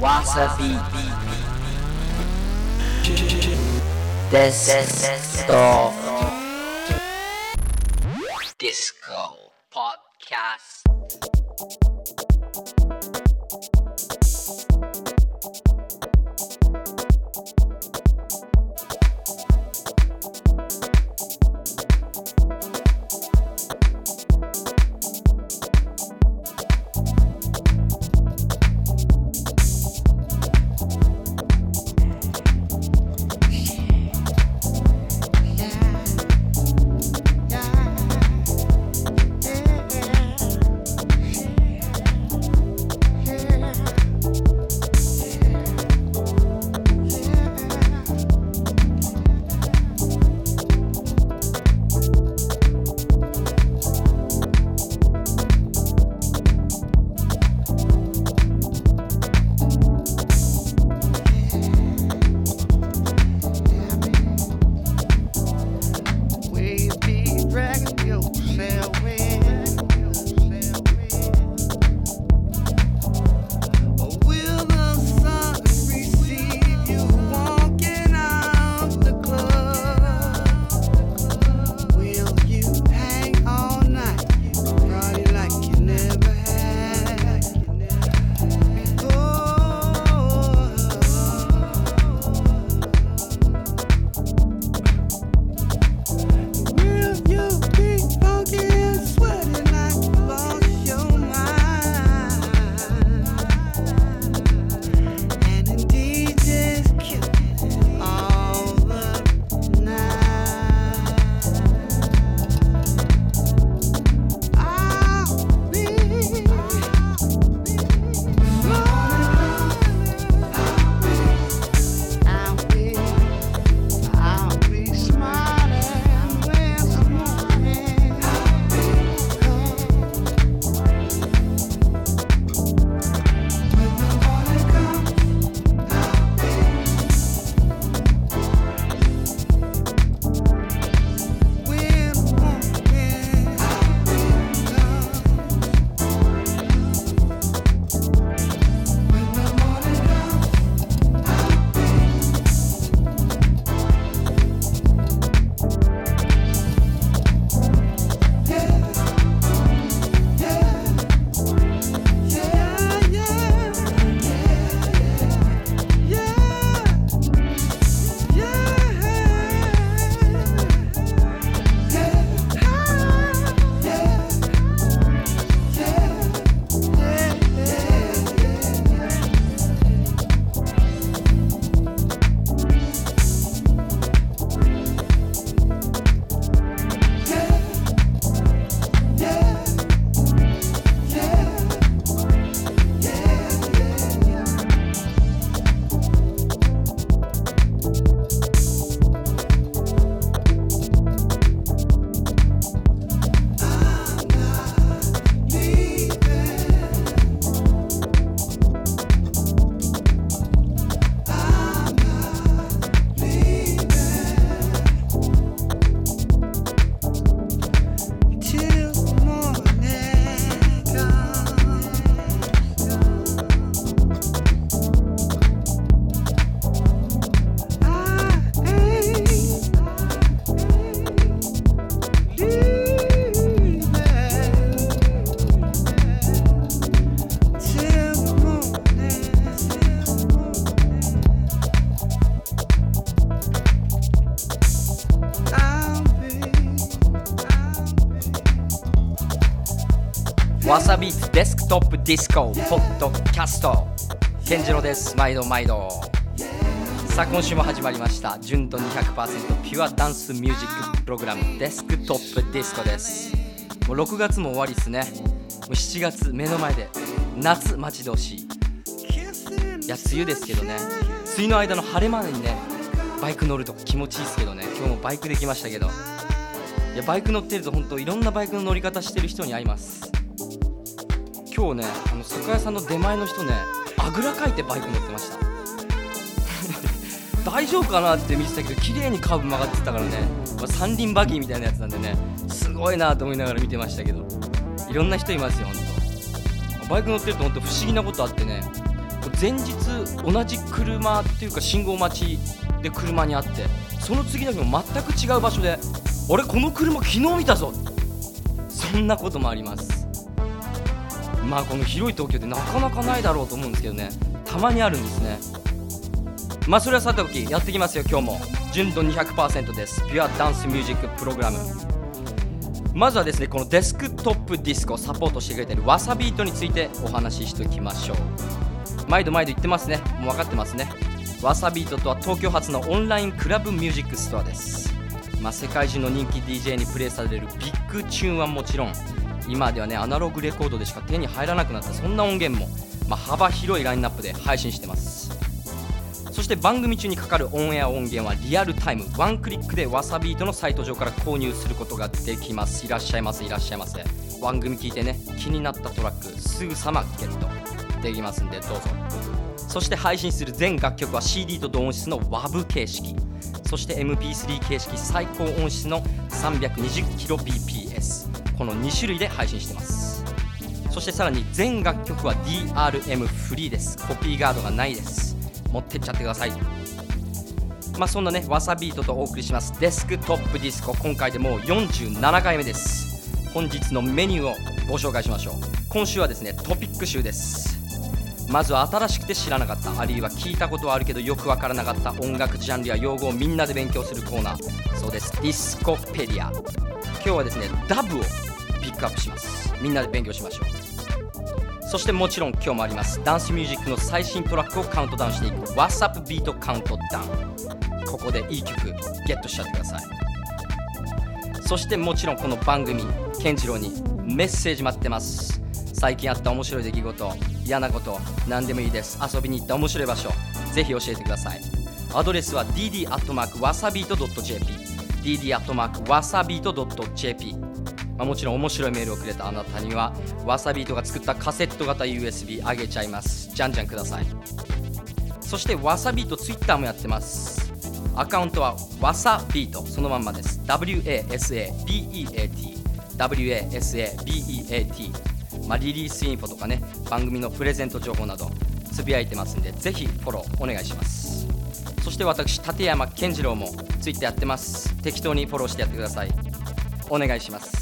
わさびディスコポッドキャスト。健次郎です。毎度毎度。さあ今週も始まりました。純度200%ピュアダンスミュージックプログラムデスクトップディスコです。もう6月も終わりですね。もう7月目の前で夏待ち遠しい。いや梅雨ですけどね。梅雨の間の晴れ間にねバイク乗ると気持ちいいですけどね。今日もバイクできましたけど。いやバイク乗ってると本当いろんなバイクの乗り方してる人に会います。今日ねあの酒屋さんの出前の人ねあぐらかいてバイク乗ってました。大丈夫かなって見てたけど綺麗にカーブ曲がってたからね、まあ、三輪バギーみたいなやつなんでねすごいなと思いながら見てましたけどいろんな人いますよ本当バイク乗ってると本当不思議なことあってね前日同じ車っていうか信号待ちで車にあってその次の日も全く違う場所で俺この車昨日見たぞそんなこともあります。まあこの広い東京でなかなかないだろうと思うんですけどね。たまにあるんですね。まあそれはさておきやってきますよ今日も。純度200%ですピュアダンスミュージックプログラムまずはですねこのデスクトップディスコをサポートしてくれてるわさビートについてお話ししておきましょう。毎度毎度言ってますね。もう分かってますね。わさビートとは東京発のオンラインクラブミュージックストアです。まあ、世界中の人気 DJ にプレイされるビッグチューンはもちろん今ではねアナログレコードでしか手に入らなくなったそんな音源も、まあ、幅広いラインナップで配信してます。そして番組中にかかるオンエア音源はリアルタイムワンクリックでわさビートのサイト上から購入することができます。いらっしゃいませいらっしゃいませ。番組聞いてね気になったトラックすぐさまゲットできますんでどうぞ。そして配信する全楽曲は CD と同音質の WAV 形式。そして MP3 形式最高音質の 320kbps この2種類で配信してます。そしてさらに全楽曲は DRM フリーです。コピーガードがないです。持ってっちゃってください。まあそんなねわさビートとお送りします。デスクトップディスコ。今回でもう47回目です。本日のメニューをご紹介しましょう。今週はですねトピック集です。まずは新しくて知らなかった。あるいは聞いたことはあるけどよくわからなかった。音楽ジャンルや用語をみんなで勉強するコーナー。そうです。ディスコペディア。今日はですねダブをピックアップします。みんなで勉強しましょう。そしてもちろん今日もあります。ダンスミュージックの最新トラックをカウントダウンしていく。w h a t s a p ビートカウントダウン。ここでいい曲ゲットしちゃってください。そしてもちろんこの番組健次郎にメッセージ待ってます。最近あった面白い出来事嫌なこと何でもいいです。遊びに行った面白い場所ぜひ教えてください。アドレスは dd.wasabeat.jp dd.wasabeat.jp まあ、もちろん面白いメールをくれたあなたにはわさビートが作ったカセット型 USB あげちゃいます。じゃんじゃんください。そしてわさビートツイッターもやってます。アカウントはわさビートそのまんまです。WASABEAT WASABEAT まあ、リリースインフォとかね番組のプレゼント情報などつぶやいてますんでぜひフォローお願いします。そして私立山健次郎もツイッターやってます。適当にフォローしてやってください。お願いします。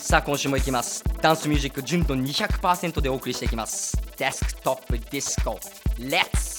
さあ今週もいきます。ダンスミュージック純度200%でお送りしていきます。デスクトップディスコ Let's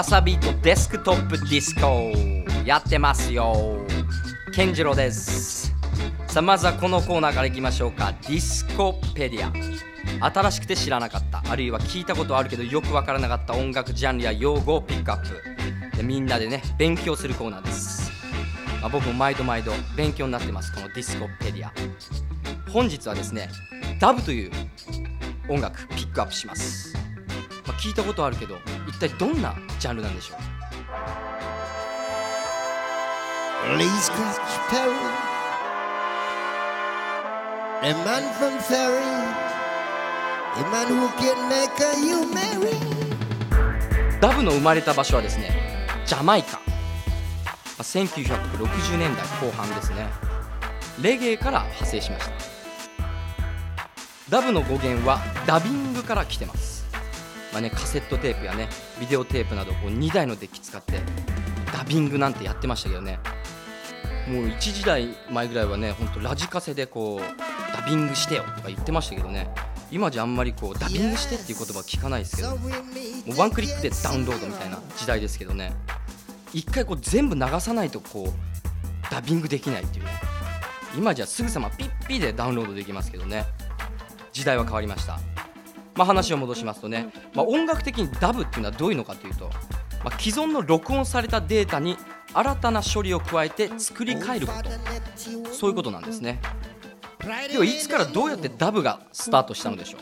わさビートデスクトップディスコ。やってますよ。健次郎です。さあまずはこのコーナーからいきましょうか。ディスコペディア。新しくて知らなかった。あるいは聞いたことあるけどよくわからなかった。音楽ジャンルや用語をピックアップ。でみんなでね勉強するコーナーです、まあ、僕も毎度毎度勉強になってます。このディスコペディア。本日はですねダブという音楽ピックアップします、まあ、聞いたことあるけど体どんなジャンルなんでしょう？ダブの生まれた場所はですねジャマイカ、まあ、1960年代後半ですね。レゲエから派生しました。ダブの語源はダビングから来てます、まあね、カセットテープやねビデオテープなどこう2台のデッキ使ってダビングなんてやってましたけどね。もう1時代前ぐらいはねほんとラジカセでこうダビングしてよとか言ってましたけどね。今じゃあんまりこうダビングしてっていう言葉聞かないですけどもうワンクリックでダウンロードみたいな時代ですけどね。一回こう全部流さないとこうダビングできないっていうね。今じゃすぐさまピッピでダウンロードできますけどね。時代は変わりました、まあ、話を戻しますとね、まあ、音楽的にダブっていうのはどういうのかというと、まあ、既存の録音されたデータに新たな処理を加えて作り変えること。そういうことなんですね。ではいつからどうやってダブがスタートしたのでしょう。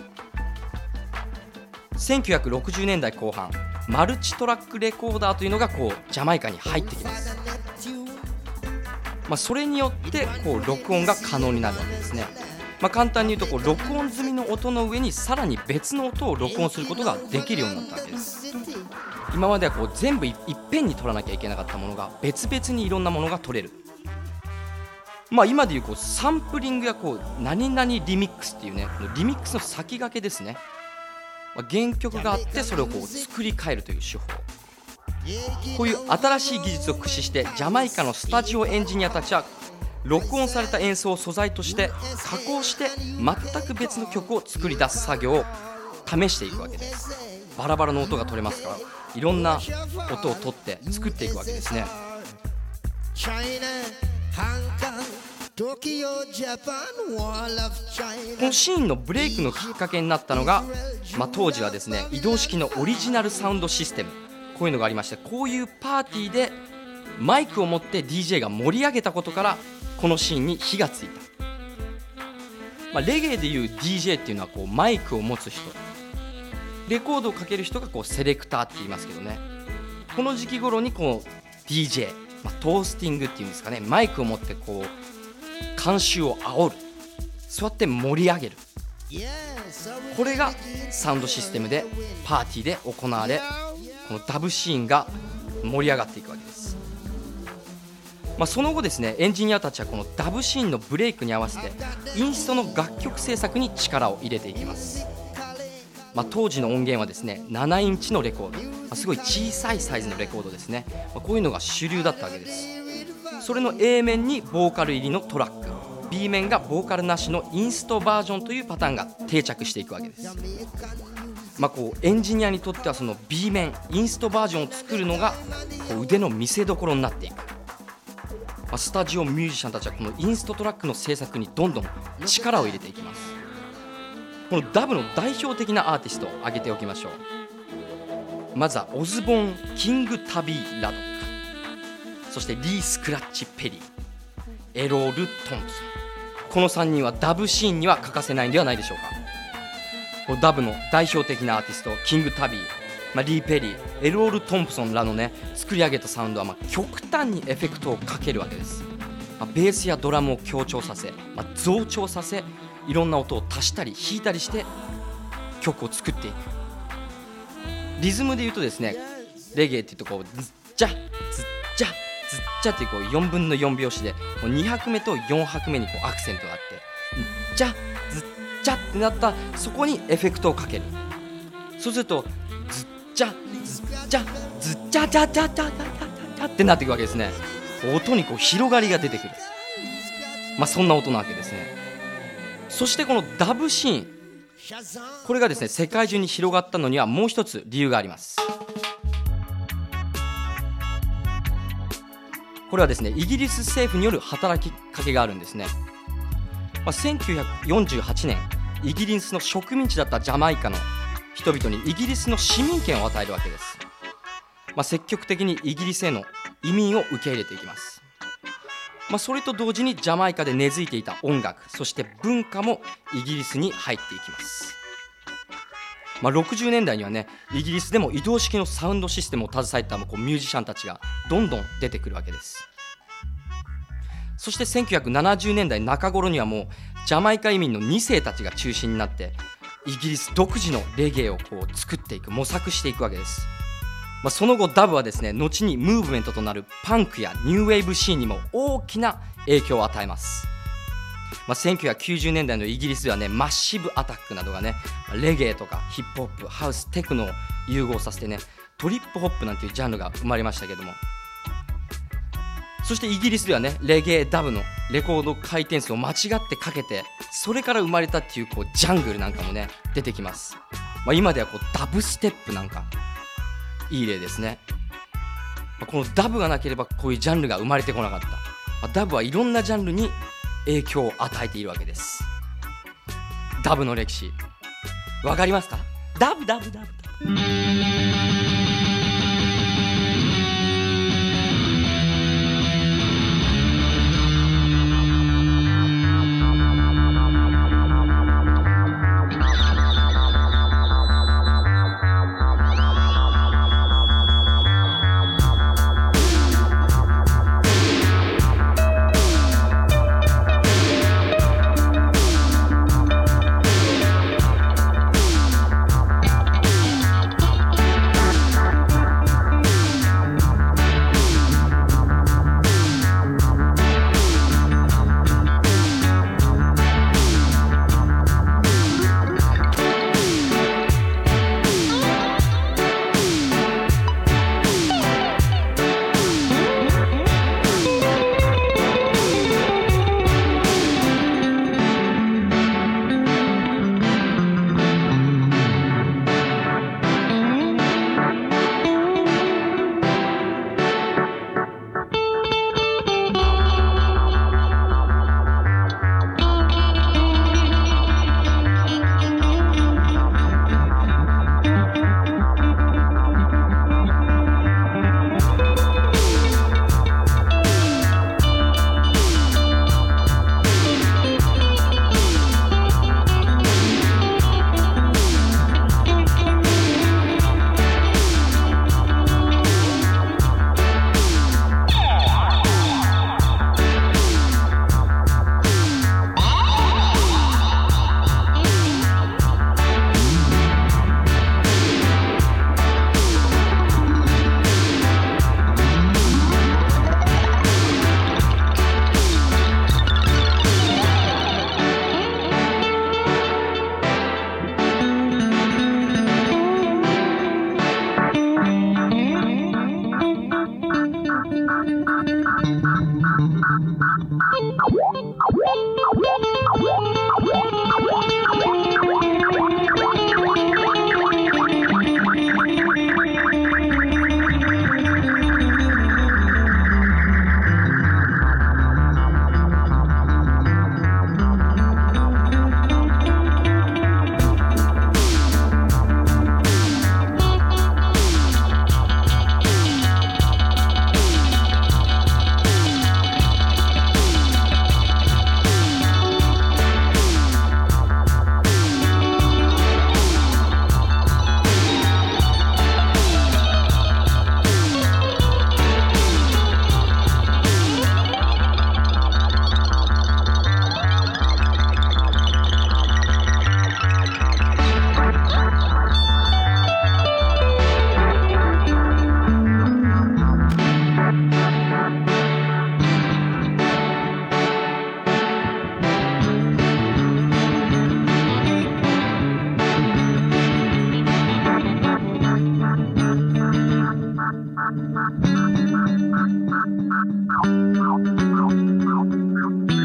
1960年代後半マルチトラックレコーダーというのがこうジャマイカに入ってきます、まあ、それによってこう録音が可能になるわけですね、まあ、簡単に言うとこう録音済みの音の上にさらに別の音を録音することができるようになったわけです。今まではこう全部いっぺんに取らなきゃいけなかったものが別々にいろんなものが取れる。まあ今でいうこうサンプリングやこう何々リミックスっていうねリミックスの先駆けですね、まあ、原曲があってそれをこう作り変えるという手法。こういう新しい技術を駆使してジャマイカのスタジオエンジニアたちは録音された演奏を素材として加工して全く別の曲を作り出す作業を試していくわけです。バラバラの音が取れますからいろんな音を取って作っていくわけですね。このシーンのブレイクのきっかけになったのが、まあ、当時はですね移動式のオリジナルサウンドシステム。こういうのがありましてこういうパーティーでマイクを持って DJ が盛り上げたことからこのシーンに火がついた、まあ、レゲエでいう DJ っていうのはこうマイクを持つ人。レコードをかける人がこうセレクターって言いますけどね。この時期頃にこう DJ、まあ、トースティングっていうんですかね。マイクを持ってこう観衆を煽る。座って盛り上げる。これがサウンドシステムでパーティーで行われこのダブシーンが盛り上がっていくわけです、まあ、その後ですねエンジニアたちはこのダブシーンのブレイクに合わせてインストの楽曲制作に力を入れていきます、まあ、当時の音源はですね7インチのレコード、まあ、すごい小さいサイズのレコードですね、ま、こういうのが主流だったわけです。それの A 面にボーカル入りのトラック。B 面がボーカルなしのインストバージョンというパターンが定着していくわけです。まあ、こうエンジニアにとってはその B 面インストバージョンを作るのがこう腕の見せ所になっていく、スタジオミュージシャンたちはこのインストトラックの制作にどんどん力を入れていきます。このダブの代表的なアーティストを挙げておきましょう。まずはオズボン・キング・タビー・ラドックそしてリー・スクラッチ・ペリー。エロール・トンプソン。この3人はダブシーンには欠かせないんではないでしょうか。こうダブの代表的なアーティストキング・タビー、まあ、リー・ペリーエルオール・トンプソンらのね作り上げたサウンドはまあ極端にエフェクトをかけるわけです、まあ、ベースやドラムを強調させ、まあ、増長させいろんな音を足したり引いたりして曲を作っていく。リズムで言うとですねレゲエっていうとこうズッジャズッジャズッジャっていうこう4分の4拍子でもう2拍目と4拍目にこうアクセントがあってジャズッジャってなったそこにエフェクトをかける。そうするとズッジャズッジャズッジャジャジャジャジャジャジャってなっていくわけですね。音にこう広がりが出てくる。まあそんな音なわけですね。そしてこのダブシーン。これがですね世界中に広がったのにはもう一つ理由があります。これはですねイギリス政府による働きかけがあるんですね、まあ、1948年イギリスの植民地だったジャマイカの人々にイギリスの市民権を与えるわけです、まあ、積極的にイギリスへの移民を受け入れていきます、まあ、それと同時にジャマイカで根付いていた音楽そして文化もイギリスに入っていきます。まあ、60年代にはねイギリスでも移動式のサウンドシステムを携えたこうミュージシャンたちがどんどん出てくるわけです。そして1970年代中頃にはもうジャマイカ移民の2世たちが中心になってイギリス独自のレゲエをこう作っていく模索していくわけです。まあ、その後ダブはですね後にムーブメントとなるパンクやニューウェーブシーンにも大きな影響を与えます、まあ、1990年代のイギリスではねマッシブアタックなどがねレゲエとかヒップホップハウステクノを融合させてねトリップホップなんていうジャンルが生まれましたけども。そしてイギリスではねレゲエダブのレコード回転数を間違ってかけてそれから生まれたっていうこうジャングルなんかもね出てきます、まあ、今ではこうダブステップなんかいい例ですね、まあこのダブがなければこういうジャンルが生まれてこなかった、まあダブはいろんなジャンルに影響を与えているわけです。ダブの歴史。わかりますか？ダブダブダブダブ。Thank you.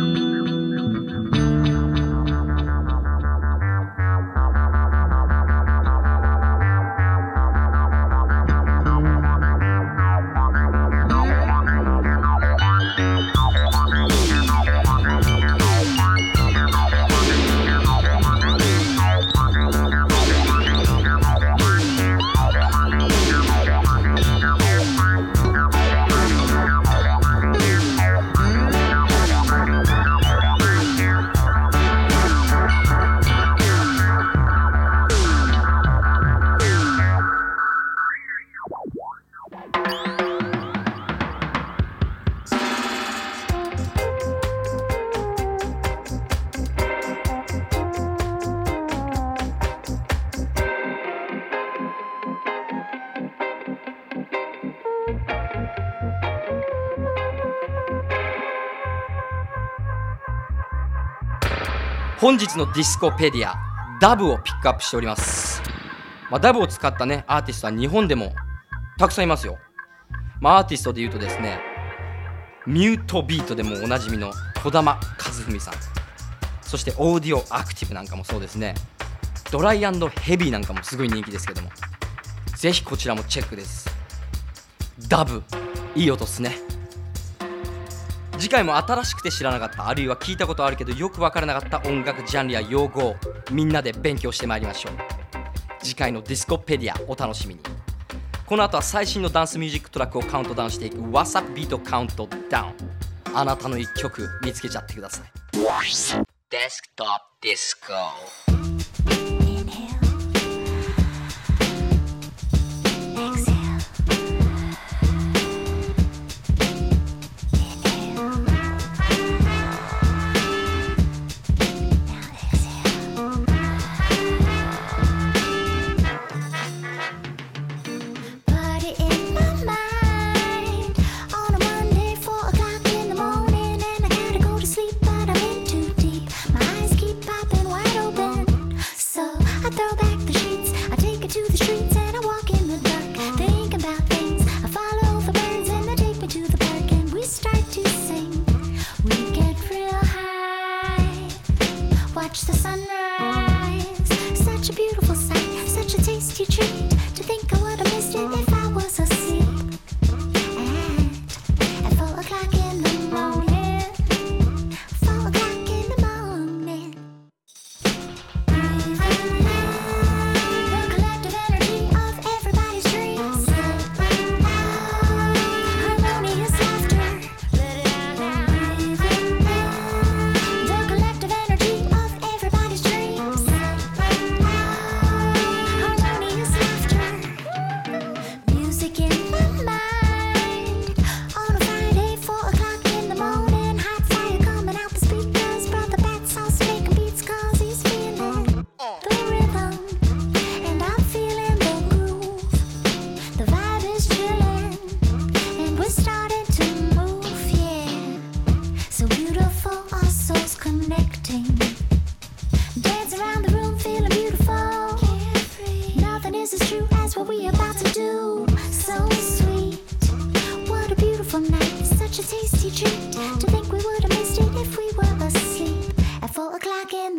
本日のディスコペディアダブをピックアップしております、まあ、ダブを使ったねアーティストは日本でもたくさんいますよ、まあ、アーティストでいうとですねミュートビートでもおなじみの児玉和文さん。そしてオーディオアクティブなんかもそうですね。ドライヘビーなんかもすごい人気ですけども。ぜひこちらもチェックです。ダブいい音っすね。次回も新しくて知らなかったあるいは聞いたことあるけどよくわからなかった音楽ジャンルや用語をみんなで勉強してまいりましょう。次回のディスコペディアお楽しみに。この後は最新のダンスミュージックトラックをカウントダウンしていく わさビート Count Down あなたの一曲見つけちゃってください。デスクトップディスコ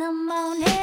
the morning.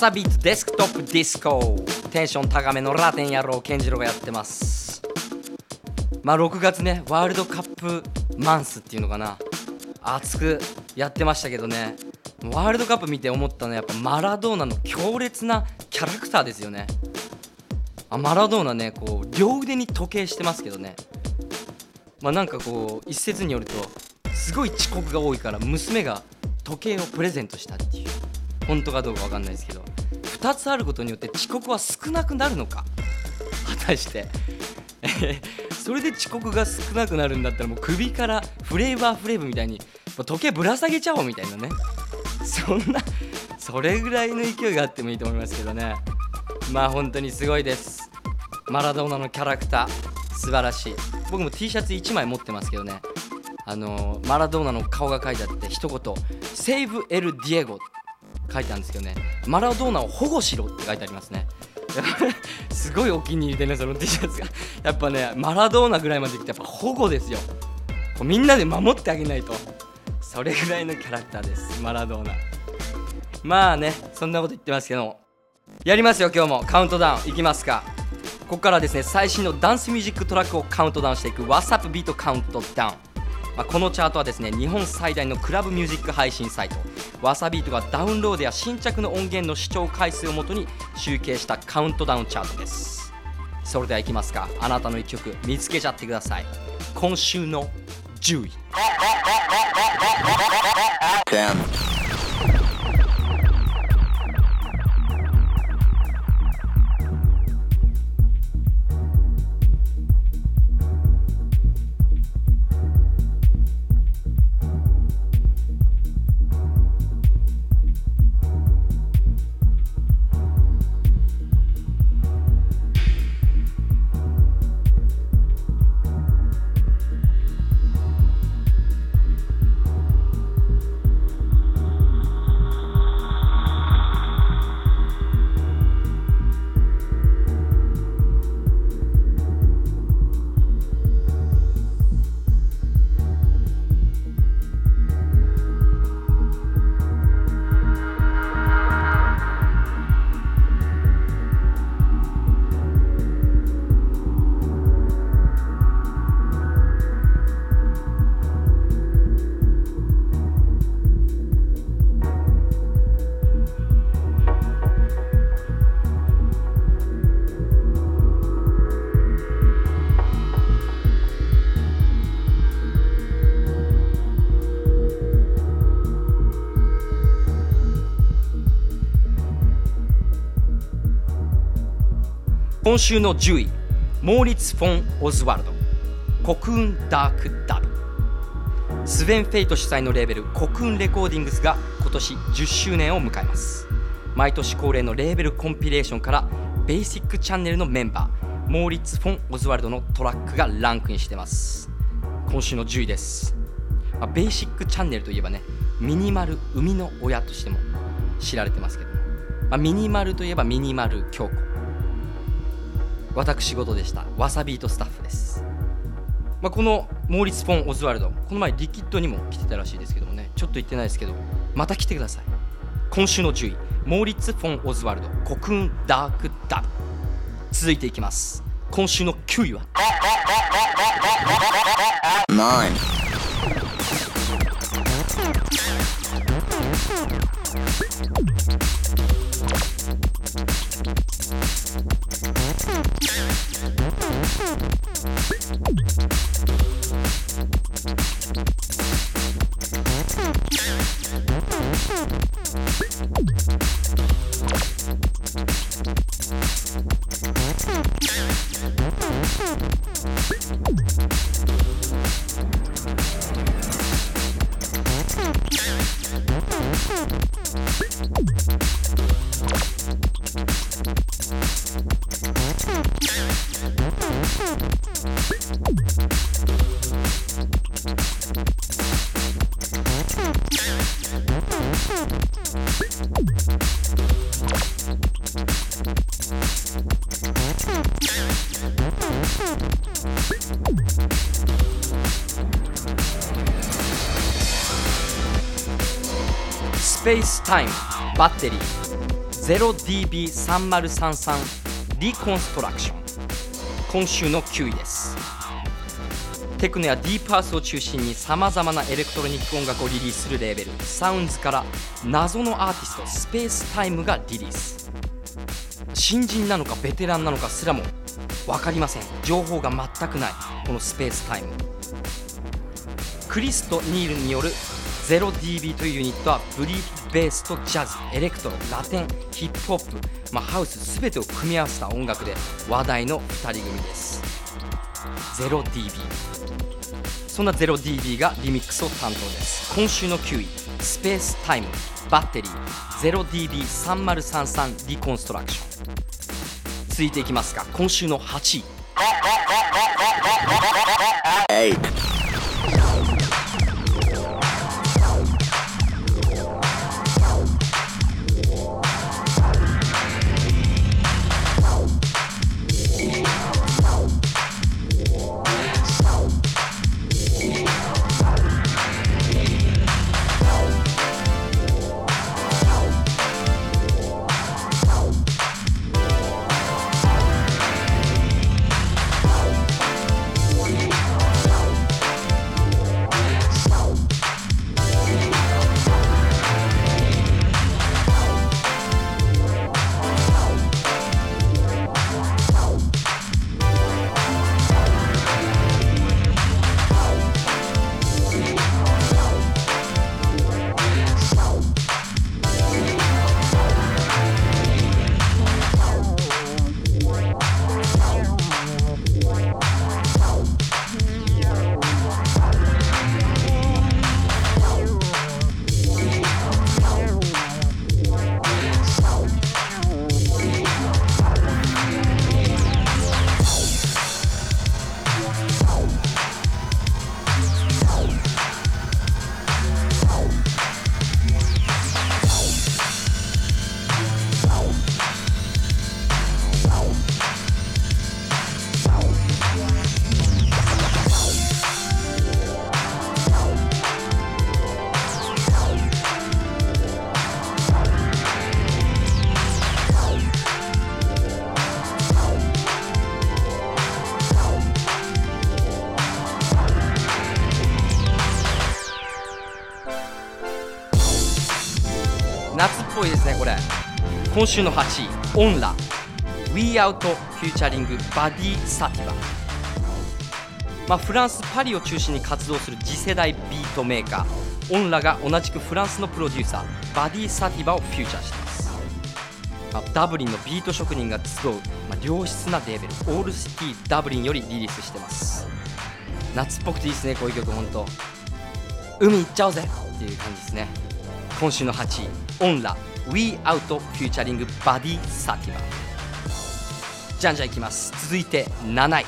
What's わさビートデスクトップディスコ。テンション高めのラテン野郎ケンジロがやってます。まあ6月ねワールドカップマンスっていうのかな。熱くやってましたけどね。ワールドカップ見て思ったのはやっぱマラドーナの強烈なキャラクターですよね。あマラドーナねこう両腕に時計してますけどね。まあなんかこう一説によるとすごい遅刻が多いから娘が時計をプレゼントしたっていう。本当かどうかわかんないですけど。2つあることによって遅刻は少なくなるのか？果たして。それで遅刻が少なくなるんだったらもう首からフレーバーフレーブみたいに時計ぶら下げちゃおうみたいなね。そんなそれぐらいの勢いがあってもいいと思いますけどね。まあ本当にすごいです。マラドーナのキャラクター。素晴らしい。僕も T シャツ1枚持ってますけどね。あのマラドーナの顔が書いてあって一言「 Save El Diego」書いてあるんですけどねマラドーナを保護しろって書いてありますね。すごいお気に入りでねその T シャツが。やっぱねマラドーナぐらいまで来てやっぱ保護ですよ。みんなで守ってあげないと。それぐらいのキャラクターですマラドーナ。まあねそんなこと言ってますけども。やりますよ今日も。カウントダウン。いきますか。ここからですね最新のダンスミュージックトラックをカウントダウンしていく。 What's Up Beat Countdown。まあ、このチャートはですね日本最大のクラブミュージック配信サイト。わさビートがダウンロードや新着の音源の視聴回数をもとに集計したカウントダウンチャートです。それではいきますか。あなたの1曲見つけちゃってください。今週の10位。今週の10位モーリッツ・フォン・オズワルド Cocoon Dark Dub。スヴェン・フェイト主催のレーベルコクーン・レコーディングスが今年10周年を迎えます。毎年恒例のレーベルコンピレーションからベーシックチャンネルのメンバーモーリッツ・フォン・オズワルドのトラックがランクインしてます。今週の10位です、まあ、ベーシックチャンネルといえばねミニマル生みの親としても知られてますけど、まあ、ミニマルといえばミニマル京子。私事でした。わさビートスタッフです、まあ、このモーリス・ォン・オズワルドこの前リキッドにも来てたらしいですけどもね。ちょっと言ってないですけどまた来てください。今週の10位モーリッツ・フォン・オズワルド「コクン・ダーク・ダブ」続いていきます。今週の9位は？9 スペースタイム Battery 0DB3033 Reconstruction。今週の9位です。テクノやディープハウスを中心にさまざまなエレクトロニック音楽をリリースするレーベルサウンズから謎のアーティストスペースタイムがリリース。新人なのかベテランなのかすらも分かりません。情報が全くないこのスペースタイム。クリスト・ニールによる 0DB というユニットはブリープベースとジャズエレクトロラテンヒップホップ、まあ、ハウス全てを組み合わせた音楽で話題の2人組です。0DB そんな 0DB がリミックスを担当です。今週の9位スペースタイムバッテリー 0DD3033 リコンストラクション。続いていきますか今週の8位。今週の8位オンラ。We Out featuring バディ・サティバまあ、フランス・パリを中心に活動する次世代ビートメーカー。オンラが同じくフランスのプロデューサーバディ・サティバをフューチャーしています、まあ、ダブリンのビート職人が集う、まあ、良質なレーベルオールシティダブリンよりリリースしてます。夏っぽくていいですねこういう曲本当海行っちゃおうぜっていう感じですね。今週の8位オンラ。We Out フューチャリングバディ・サティバじゃんじゃんいきます。続いて7位。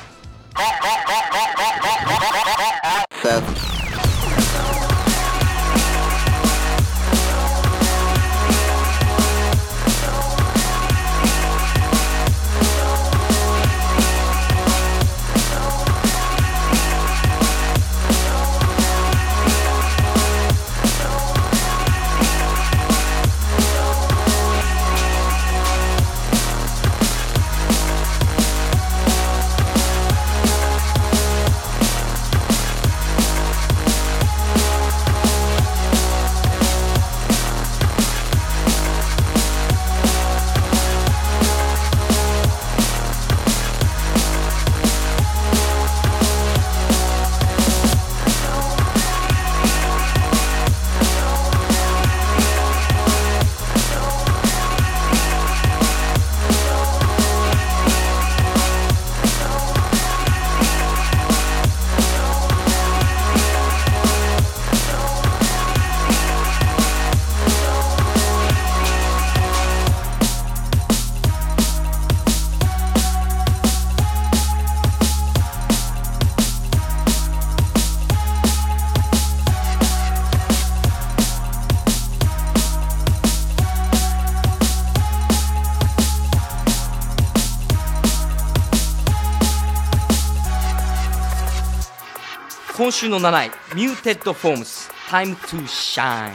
今週の7位ミューテッドフォームス Time to Shine.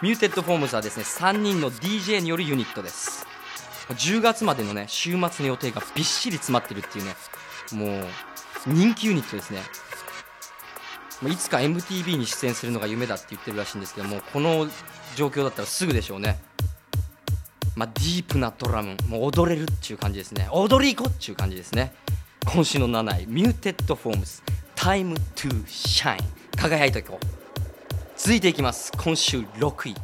ミューテッドフォームズはですね3人の DJ によるユニットです。10月までのね週末の予定がびっしり詰まってるっていうねもう人気ユニットですね。いつか MTV に出演するのが夢だって言ってるらしいんですけどもこの状況だったらすぐでしょうね。まあ、ディープなドラムもう踊れるっていう感じですね。踊り行こうっていう感じですね。今週の7位ミューテッドフォームス Time to Shine. 輝いていこう。続いていきます。今週6位。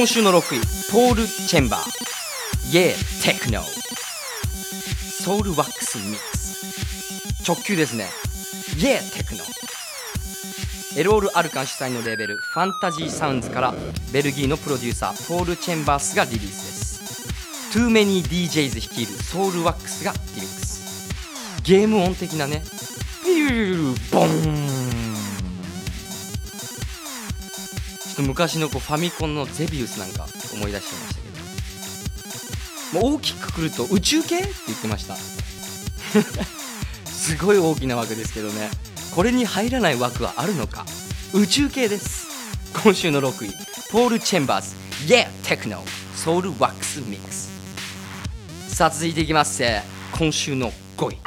今週の6位ポール・チェンバー「イエーテクノ」ソウルワックスミックス直球ですね「イエーテクノ」エロール・アルカン主催のレーベルファンタジーサウンズからベルギーのプロデューサーポール・チェンバースがリリースです。Too Many DJs 率いるソウルワックスがリミックス。ゲーム音的なね。ビューボン。と昔のこうファミコンのゼビウスなんか思い出しちゃいましたけど。もう大きくくると宇宙系って言ってました。すごい大きな枠ですけどね。これに入らない枠はあるのか。宇宙系です。今週の6位。ポール・チェンバーズ。Yeah! テクノソウルワックスミックスさあ続いていきますせ。今週の5位。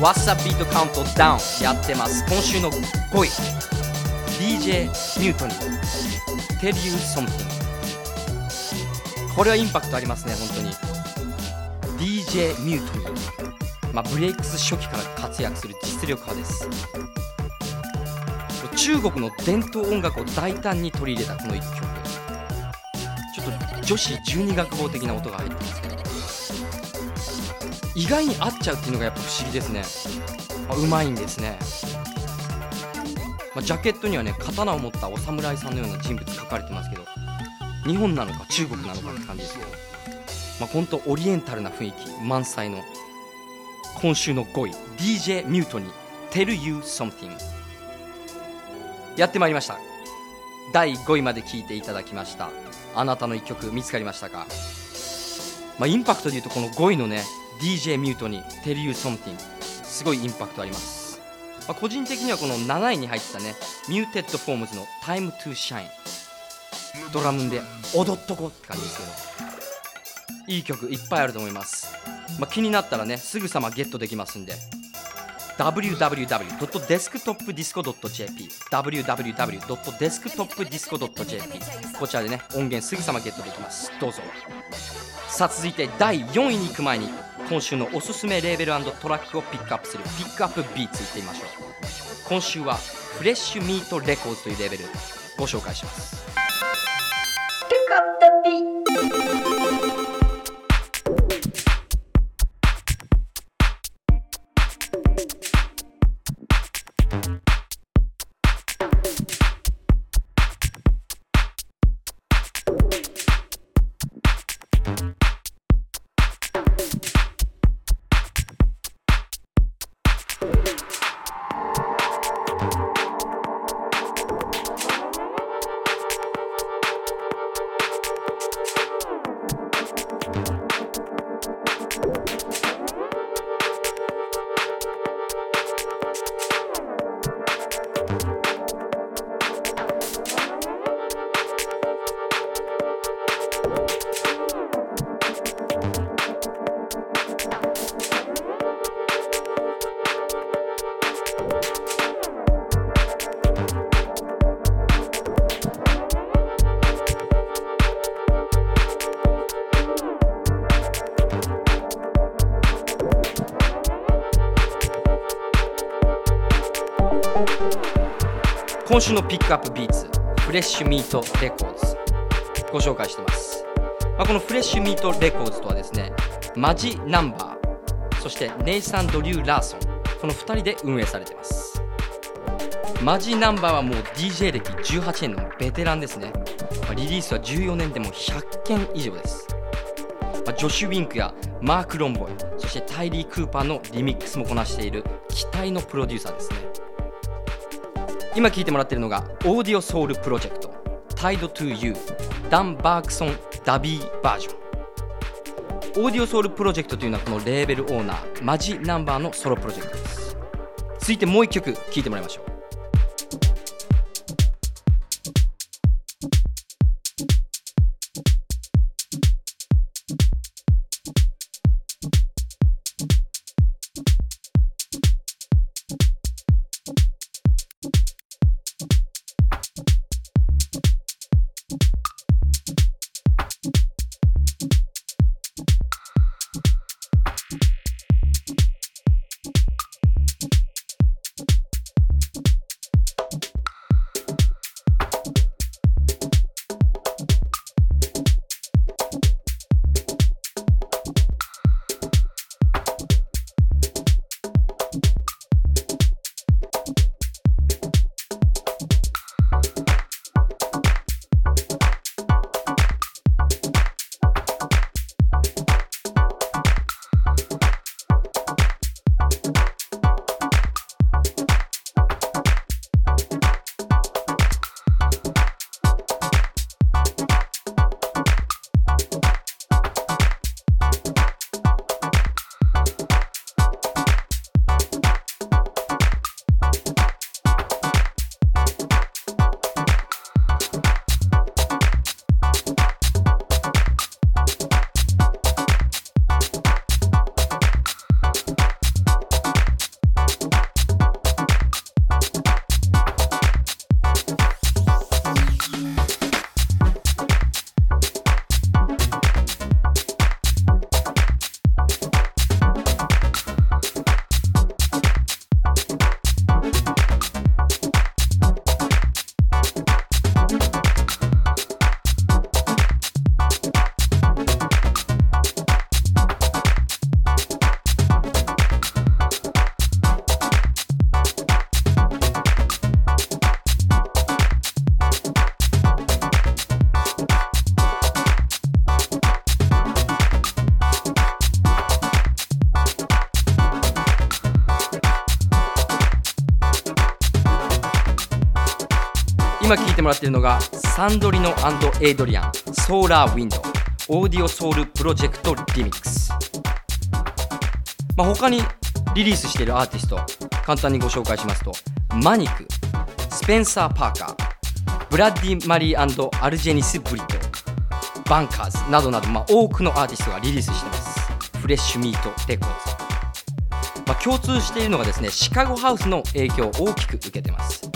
What's Up Beat Count Down やってます今週の5位 DJ ミュートに Tell You Something これはインパクトありますね本当に。DJ ミュートにまあブレイクス初期から活躍する実力派です。中国の伝統音楽を大胆に取り入れたこの一曲。ちょっと女子12楽坊的な音が入ってますけど意外に合っちゃうっていうのがやっぱ不思議ですね、あうまいんですね、まあジャケットにはね刀を持ったお侍さんのような人物書かれてますけど日本なのか中国なのかって感じですけどまあ本当オリエンタルな雰囲気満載の今週の5位 DJ ミュートに Tell You Something やってまいりました。第5位まで聞いていただきました。あなたの一曲見つかりましたか？まあ、インパクトでいうとこの5位のね DJ ミュートに Tell You Something. すごいインパクトあります、まあ、個人的にはこの7位に入ったね Muted Forms の Time to Shine ドラムで踊っとこうって感じですけど。いい曲いっぱいあると思います、まあ、気になったらねすぐさまゲットできますんで。www.desktopdisco.jp www.desktopdisco.jp こちらでね音源すぐさまゲットできます。どうぞ。さあ続いて第4位に行く前に今週のおすすめレーベルトラックをピックアップするピックアップビーツいってみましょう。今週はフレッシュミートレコーズというレーベルご紹介します。週のピックアップビーツフレッシュミートレコーズ。ご紹介してます、まあ、このフレッシュミートレコーズとはですねマジナンバーそしてネイサン・ドリュー・ラーソンこの2人で運営されてます。マジナンバーはもう DJ 歴18年のベテランですね、まあリリースは14年でも100件以上です、まあジョシュ・ウィンクやマーク・ロンボイそしてタイリー・クーパーのリミックスもこなしている期待のプロデューサーですね。今聞いてもらってるのがオーディオソウルプロジェクト Tide to You ダン・バークソン・ダビーバージョンオーディオソウルプロジェクトというのはこのレーベルオーナーマジナンバーのソロプロジェクトです。続いてもう一曲聴いてもらいましょう。てもらってるのがサンドリノエイドリアン Solar Wind オーディオソウルプロジェクト Remix、まあ、他にリリースしているアーティスト簡単にご紹介しますとマニクスペンサー・パーカーブラッディ・マリーアルジェニス・ブリットバンカーズなどなど、まあ、多くのアーティストがリリースしてます。フレッシュミートレコーズまあ、共通しているのがですねシカゴハウスの影響を大きく受けてます、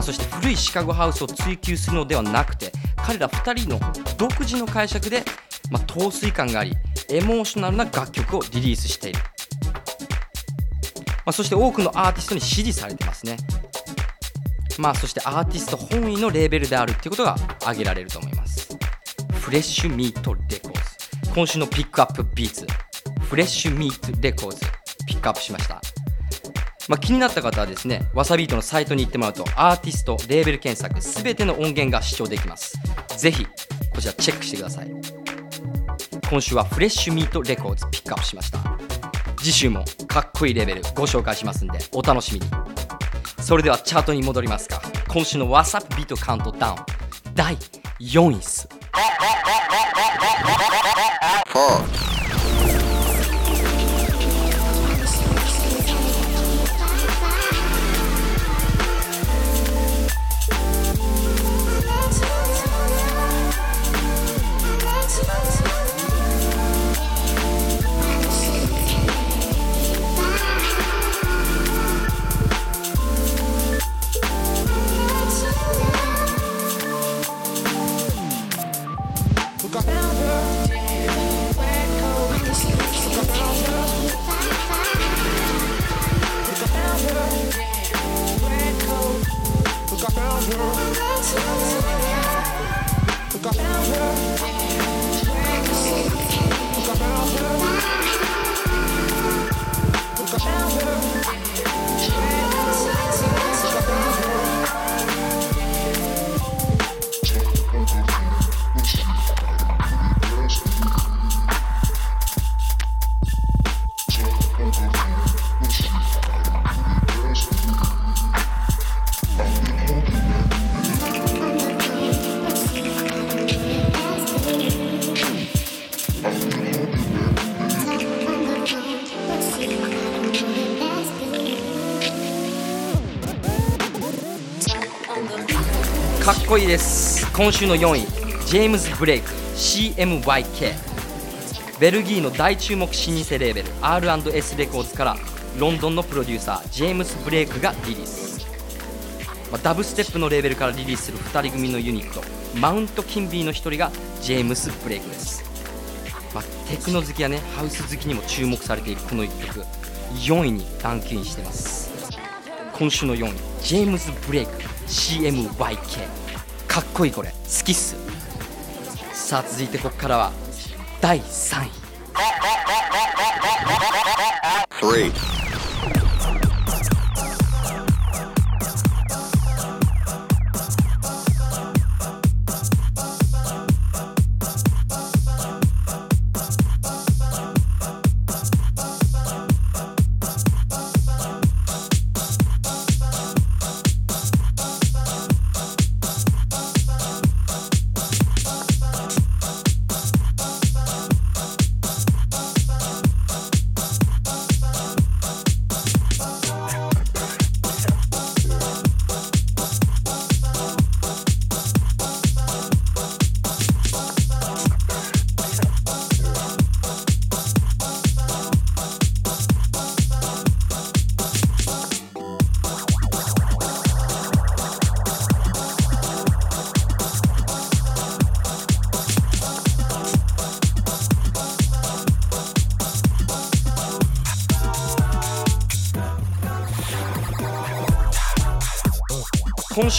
あ、そして古いシカゴハウスを追求するのではなくて彼ら2人の独自の解釈で、まあ、陶酔感がありエモーショナルな楽曲をリリースしている、まあ、そして多くのアーティストに支持されてますね。まあそしてアーティスト本位のレーベルであるっていうことが挙げられると思います。フレッシュミートレコーズ。今週のピックアップビーツ。フレッシュミートレコーズ。ピックアップしました。まあ、気になった方はですねわさビートのサイトに行ってもらうとアーティストレーベル検索すべての音源が視聴できます。ぜひこちらチェックしてください。今週はフレッシュミートレコーズピックアップしました。次週もかっこいいレベルご紹介しますんでお楽しみに。それではチャートに戻りますか。今週の WhatsApp ビートカウントダウン。第4位っす。We こいいです。今週の4位ジェームズ・ブレイク CMYK ベルギーの大注目老舗レーベル R&S レコーズからロンドンのプロデューサージェームズ・ブレイクがリリース、まあ、ダブステップのレーベルからリリースする2人組のユニットマウント・キンビーの1人がジェームス・ブレイクです、まあ、テクノ好きやねハウス好きにも注目されているこの1曲。4位にランクインしてます。今週の4位ジェームズ・ブレイク CMYK かっこいいこれ。好きっす。さあ続いてここからは第3位。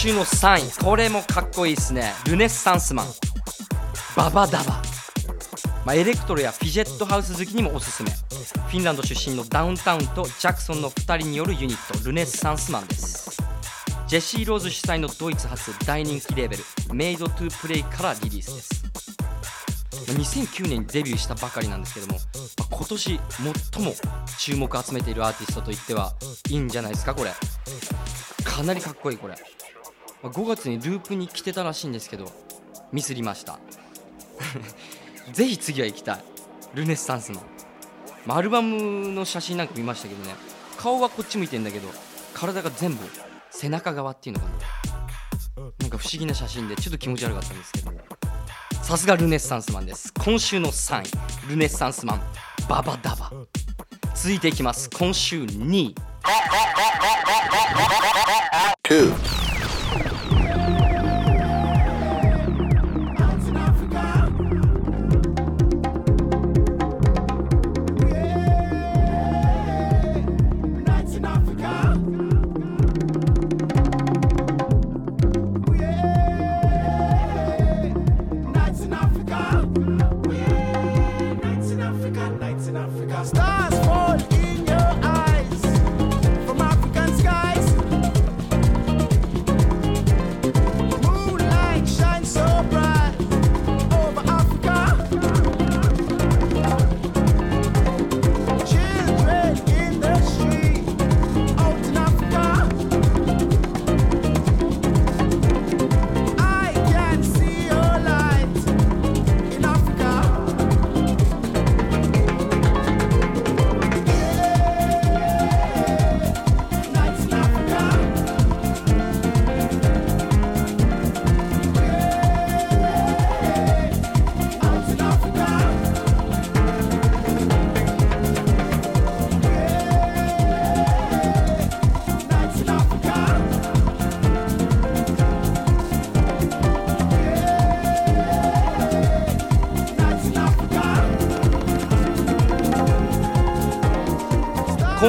週の3位。これもかっこいいですね。ルネッサンスマン。ババダバ、まあ、エレクトロやフィジェットハウス好きにもおすすめ。フィンランド出身のダウンタウンとジャクソンの2人によるユニットルネッサンスマンです。ジェシー・ローズ主催のドイツ発大人気レーベルメイド・トゥ・プレイからリリースです。2009年にデビューしたばかりなんですけども、ま今年最も注目を集めているアーティストといってはいいんじゃないですかこれ。かなりかっこいいこれ。ま5月にループに来てたらしいんですけどミスりました。ぜひ次は行きたい。ルネッサンスマン、まあアルバムの写真なんか見ましたけどね。顔はこっち向いてんだけど体が全部背中側っていうのかな。なんか不思議な写真でちょっと気持ち悪かったんですけど。さすがルネッサンスマンです。今週の3位。ルネッサンスマン。ババダバ。続いていきます。今週2位。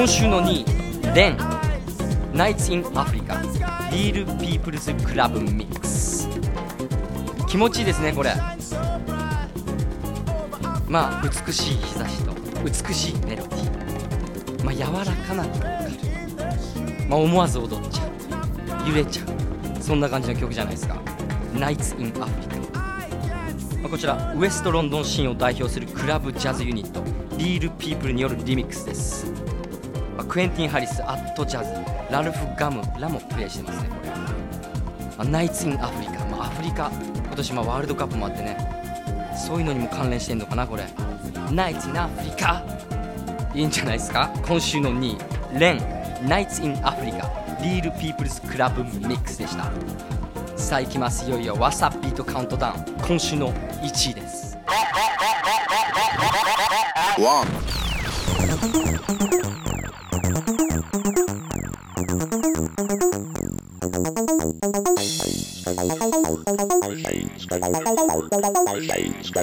今週の2位レン Nights in Africa リールピープルズ Club Mix 気持ちいいですねこれ。まあ美しい日差しと美しいメロディー。まあ柔らかなボーカルまあ思わず踊っちゃう。揺れちゃう。そんな感じの曲じゃないですか。Nights in Africa まあこちらウエストロンドンシーンを代表するクラブジャズユニットリールピープルによるリミック。ス、クエンティン・ハリスアットジャズラルフ・ガムらもプレイしてますねこれ、ま、 Nights in Africa、まあ、アフリカ今年まワールドカップもあってね。そういうのにも関連してんのかなこれ。 Nights in Africa。いいんじゃないですか？今週の2位。レン。 Nights in Africa。Reel People's Club Mix でした。さあ行きます。いよいよ。ワサビートカウントダウン。今週の1位です。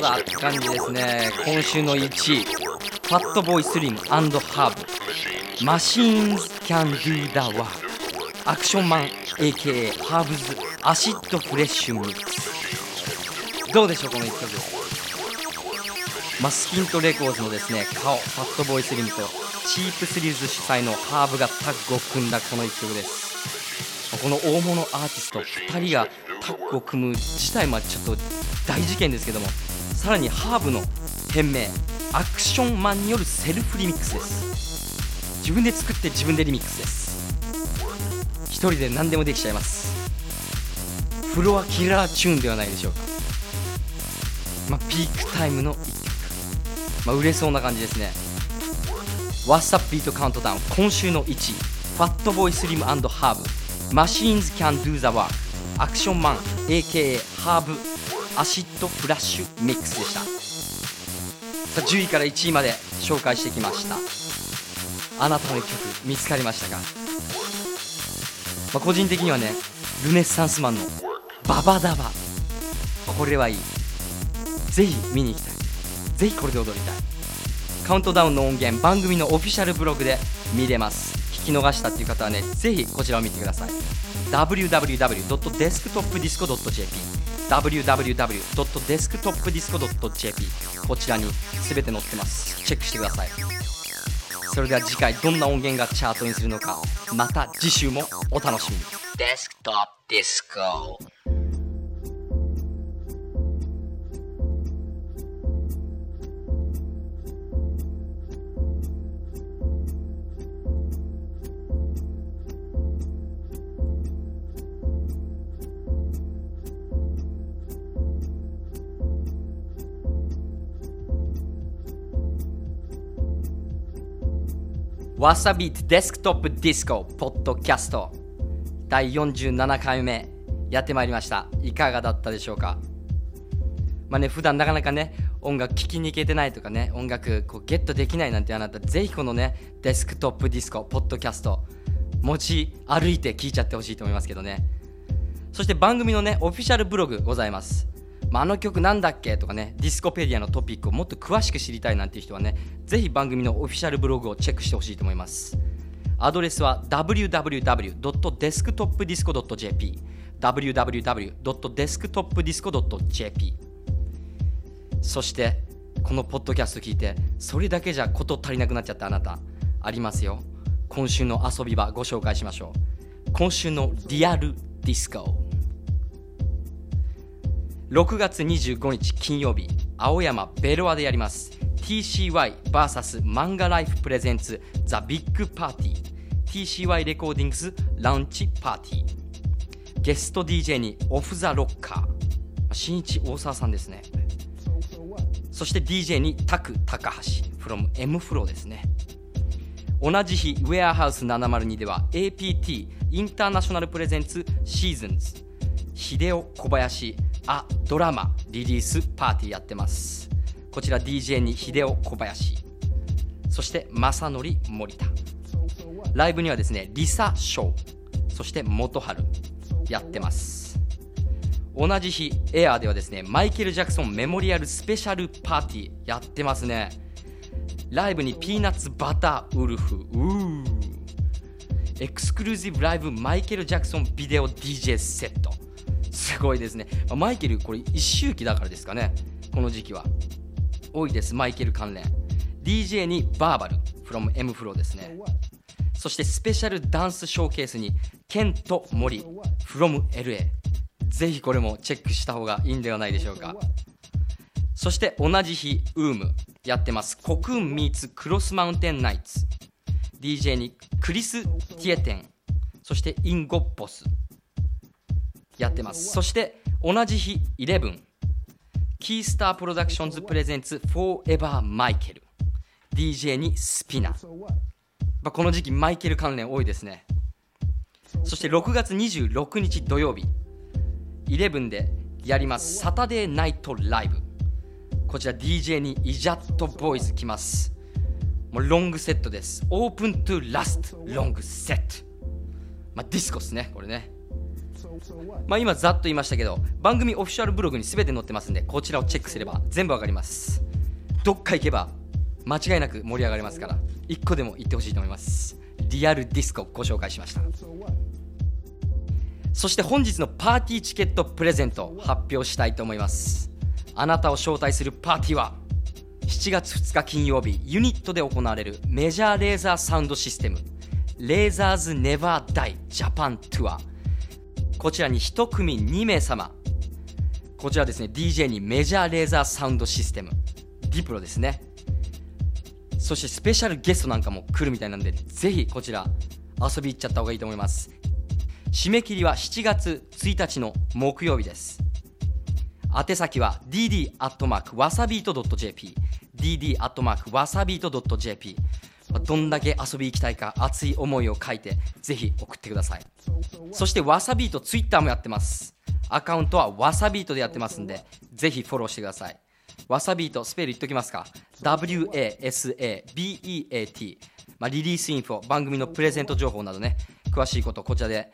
だって感じですね。今週の1位ファットボーイスリムハーブ。マシーンズキャンドゥダワーアクションマン AKA ハーブズアシッドフレッシュミックス。どうでしょうこの1曲？まあ、スキントレコーズのですね顔ファットボーイスリムとチープスリーズ主催のハーブがタッグを組んだこの1曲です。この大物アーティスト2人がタッグを組む自体まあちょっと大事件ですけどもさらにハーブの店名アクションマンによるセルフリミックスです。自分で作って自分でリミックスです。一人で何でもできちゃいます。フロアキラーチューンではないでしょうか。まあ、ピークタイムの1曲、まあ、売れそうな感じですね。What's Up Beat Countdown 今週の1位。ファットボーイスリムハーブ。マシーンズ Can Do the Work アクションマン AKA ハーブ。 Acid Flash Mix でした。さあ10位から1位まで紹介してきました。あなたの曲見つかりましたか、まあ、個人的にはねルネッサンスマンのババダバ。これはいい。ぜひ見に行きたい。ぜひこれで踊りたい。カウントダウンの音源番組のオフィシャルブログで見れます。聞き逃したっていう方はねぜひこちらを見てください。www.desktopdisco.jp www.desktopdisco.jp こちらに全て載ってます。チェックしてください。それでは次回どんな音源がチャートにするのか。また次週もお楽しみに。デスクトップディスコ。わさびデスクトップディスコポッドキャスト。第47回目。やってまいりました。いかがだったでしょうか？まあね普段なかなかね音楽聴きに行けてないとかね音楽こうゲットできないなんてあなたぜひこのねデスクトップディスコポッドキャスト持ち歩いて聴いちゃってほしいと思いますけどね。そして番組のねオフィシャルブログございます、まあ、あの曲なんだっけ？とかねディスコペディアのトピックをもっと詳しく知りたいなんていう人はねぜひ番組のオフィシャルブログをチェックしてほしいと思います。アドレスは www.desktopdisco.jp www.desktopdisco.jp そしてこのポッドキャスト聞いてそれだけじゃこと足りなくなっちゃったあなたありますよ。今週の遊び場ご紹介しましょう。今週のリアルディスコ。6月25日金曜日青山ベロアでやります。TCYVS 漫画ライフプレゼンツザ・ビッグパーティー TCY レコーディングスラウンチパーティーゲスト DJ に Off The Rocker Shinichi Osawa さんですね。そして DJ にタク高橋 from M フローですね。同じ日ウェアハウス702では APT International presents Seasons秀夫小林あドラマリリースパーティーやってます。こちら DJ に秀夫小林そして正則森田ライブにはですねリサ翔そして元春やってます。同じ日エアーではですねマイケル・ジャクソンメモリアルスペシャルパーティーやってますね。ライブにピーナッツバターウルフうエクスクルー。シブライブマイケル・ジャクソンビデオ DJ セットすごいですね。まあマイケルこれ一周期だからですかね。この時期は。多いですマイケル関連。DJ にバーバル from M フローですね。そしてスペシャルダンスショーケースにケンと森 from LA ぜひこれもチェックした方がいいんではないでしょうか。そして同じ日ウームやってます。コクーンミーツクロスマウンテンナイツ。DJ にクリス・ティエテン。そしてインゴッボス。やってます。そして同じ日11キースタープロダクション。ズプレゼンツフォーエバーマイケル DJ にスピナー。まこの時期マイケル関連多いですね。そして6月26日土曜日。11でやります。サタデーナイトライブこちら DJ にイジャットボーイズ来ます。もうロングセットです。オープントゥラストロングセットまあディスコっすねこれね。まあ今ざっと言いましたけど番組オフィシャルブログに全て載ってますんでこちらをチェックすれば全部わかります。どっか行けば間違いなく盛り上がりますから1個でも行ってほしいと思います。リアルディスコご紹介しました。そして本日のパーティーチケットプレゼント発表したいと思います。あなたを招待するパーティーは7月2日金曜日ユニットで行われるメジャーレーザーサウンドシステムレーザーズネバーダイジャパンツアー。こちらに1組2名様。こちらですね DJ にメジャーレーザーサウンドシステム。ディプロですね。そしてスペシャルゲストなんかも来るみたいなんでぜひこちら遊び行っちゃった方がいいと思います。締め切りは7月1日の木曜日です。宛先は dd.wasabeat.jp dd.wasabeat.jp どんだけ遊び行きたいか熱い思いを書いてぜひ送ってください。そしてわさビートツイッターもやってます。アカウントはわさビートでやってますんでぜひフォローしてください。わさビートスペル言っときますか？WASABEAT まあ、リリースインフォ番組のプレゼント情報などね。詳しいことこちらで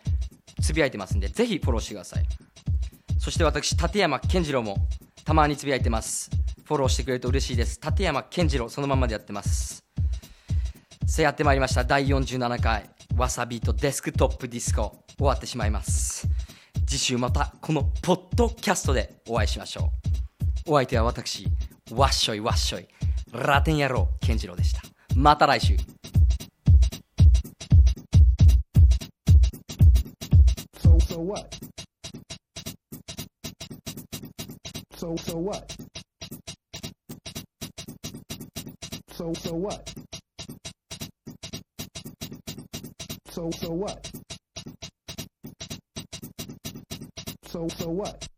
つぶやいてますんでぜひフォローしてください。そして私立山健次郎もたまにつぶやいてます。フォローしてくれると嬉しいです。立山健次郎そのままでやってます。さあやってまいりました。第47回わさびとデスクトップディスコ。終わってしまいます。次週またこのポッドキャストでお会いしましょう。お相手は私わっしょいわっしょい。ラテン野郎健次郎でした。また来週。So so what? So so what? So so what? So so what? So so what?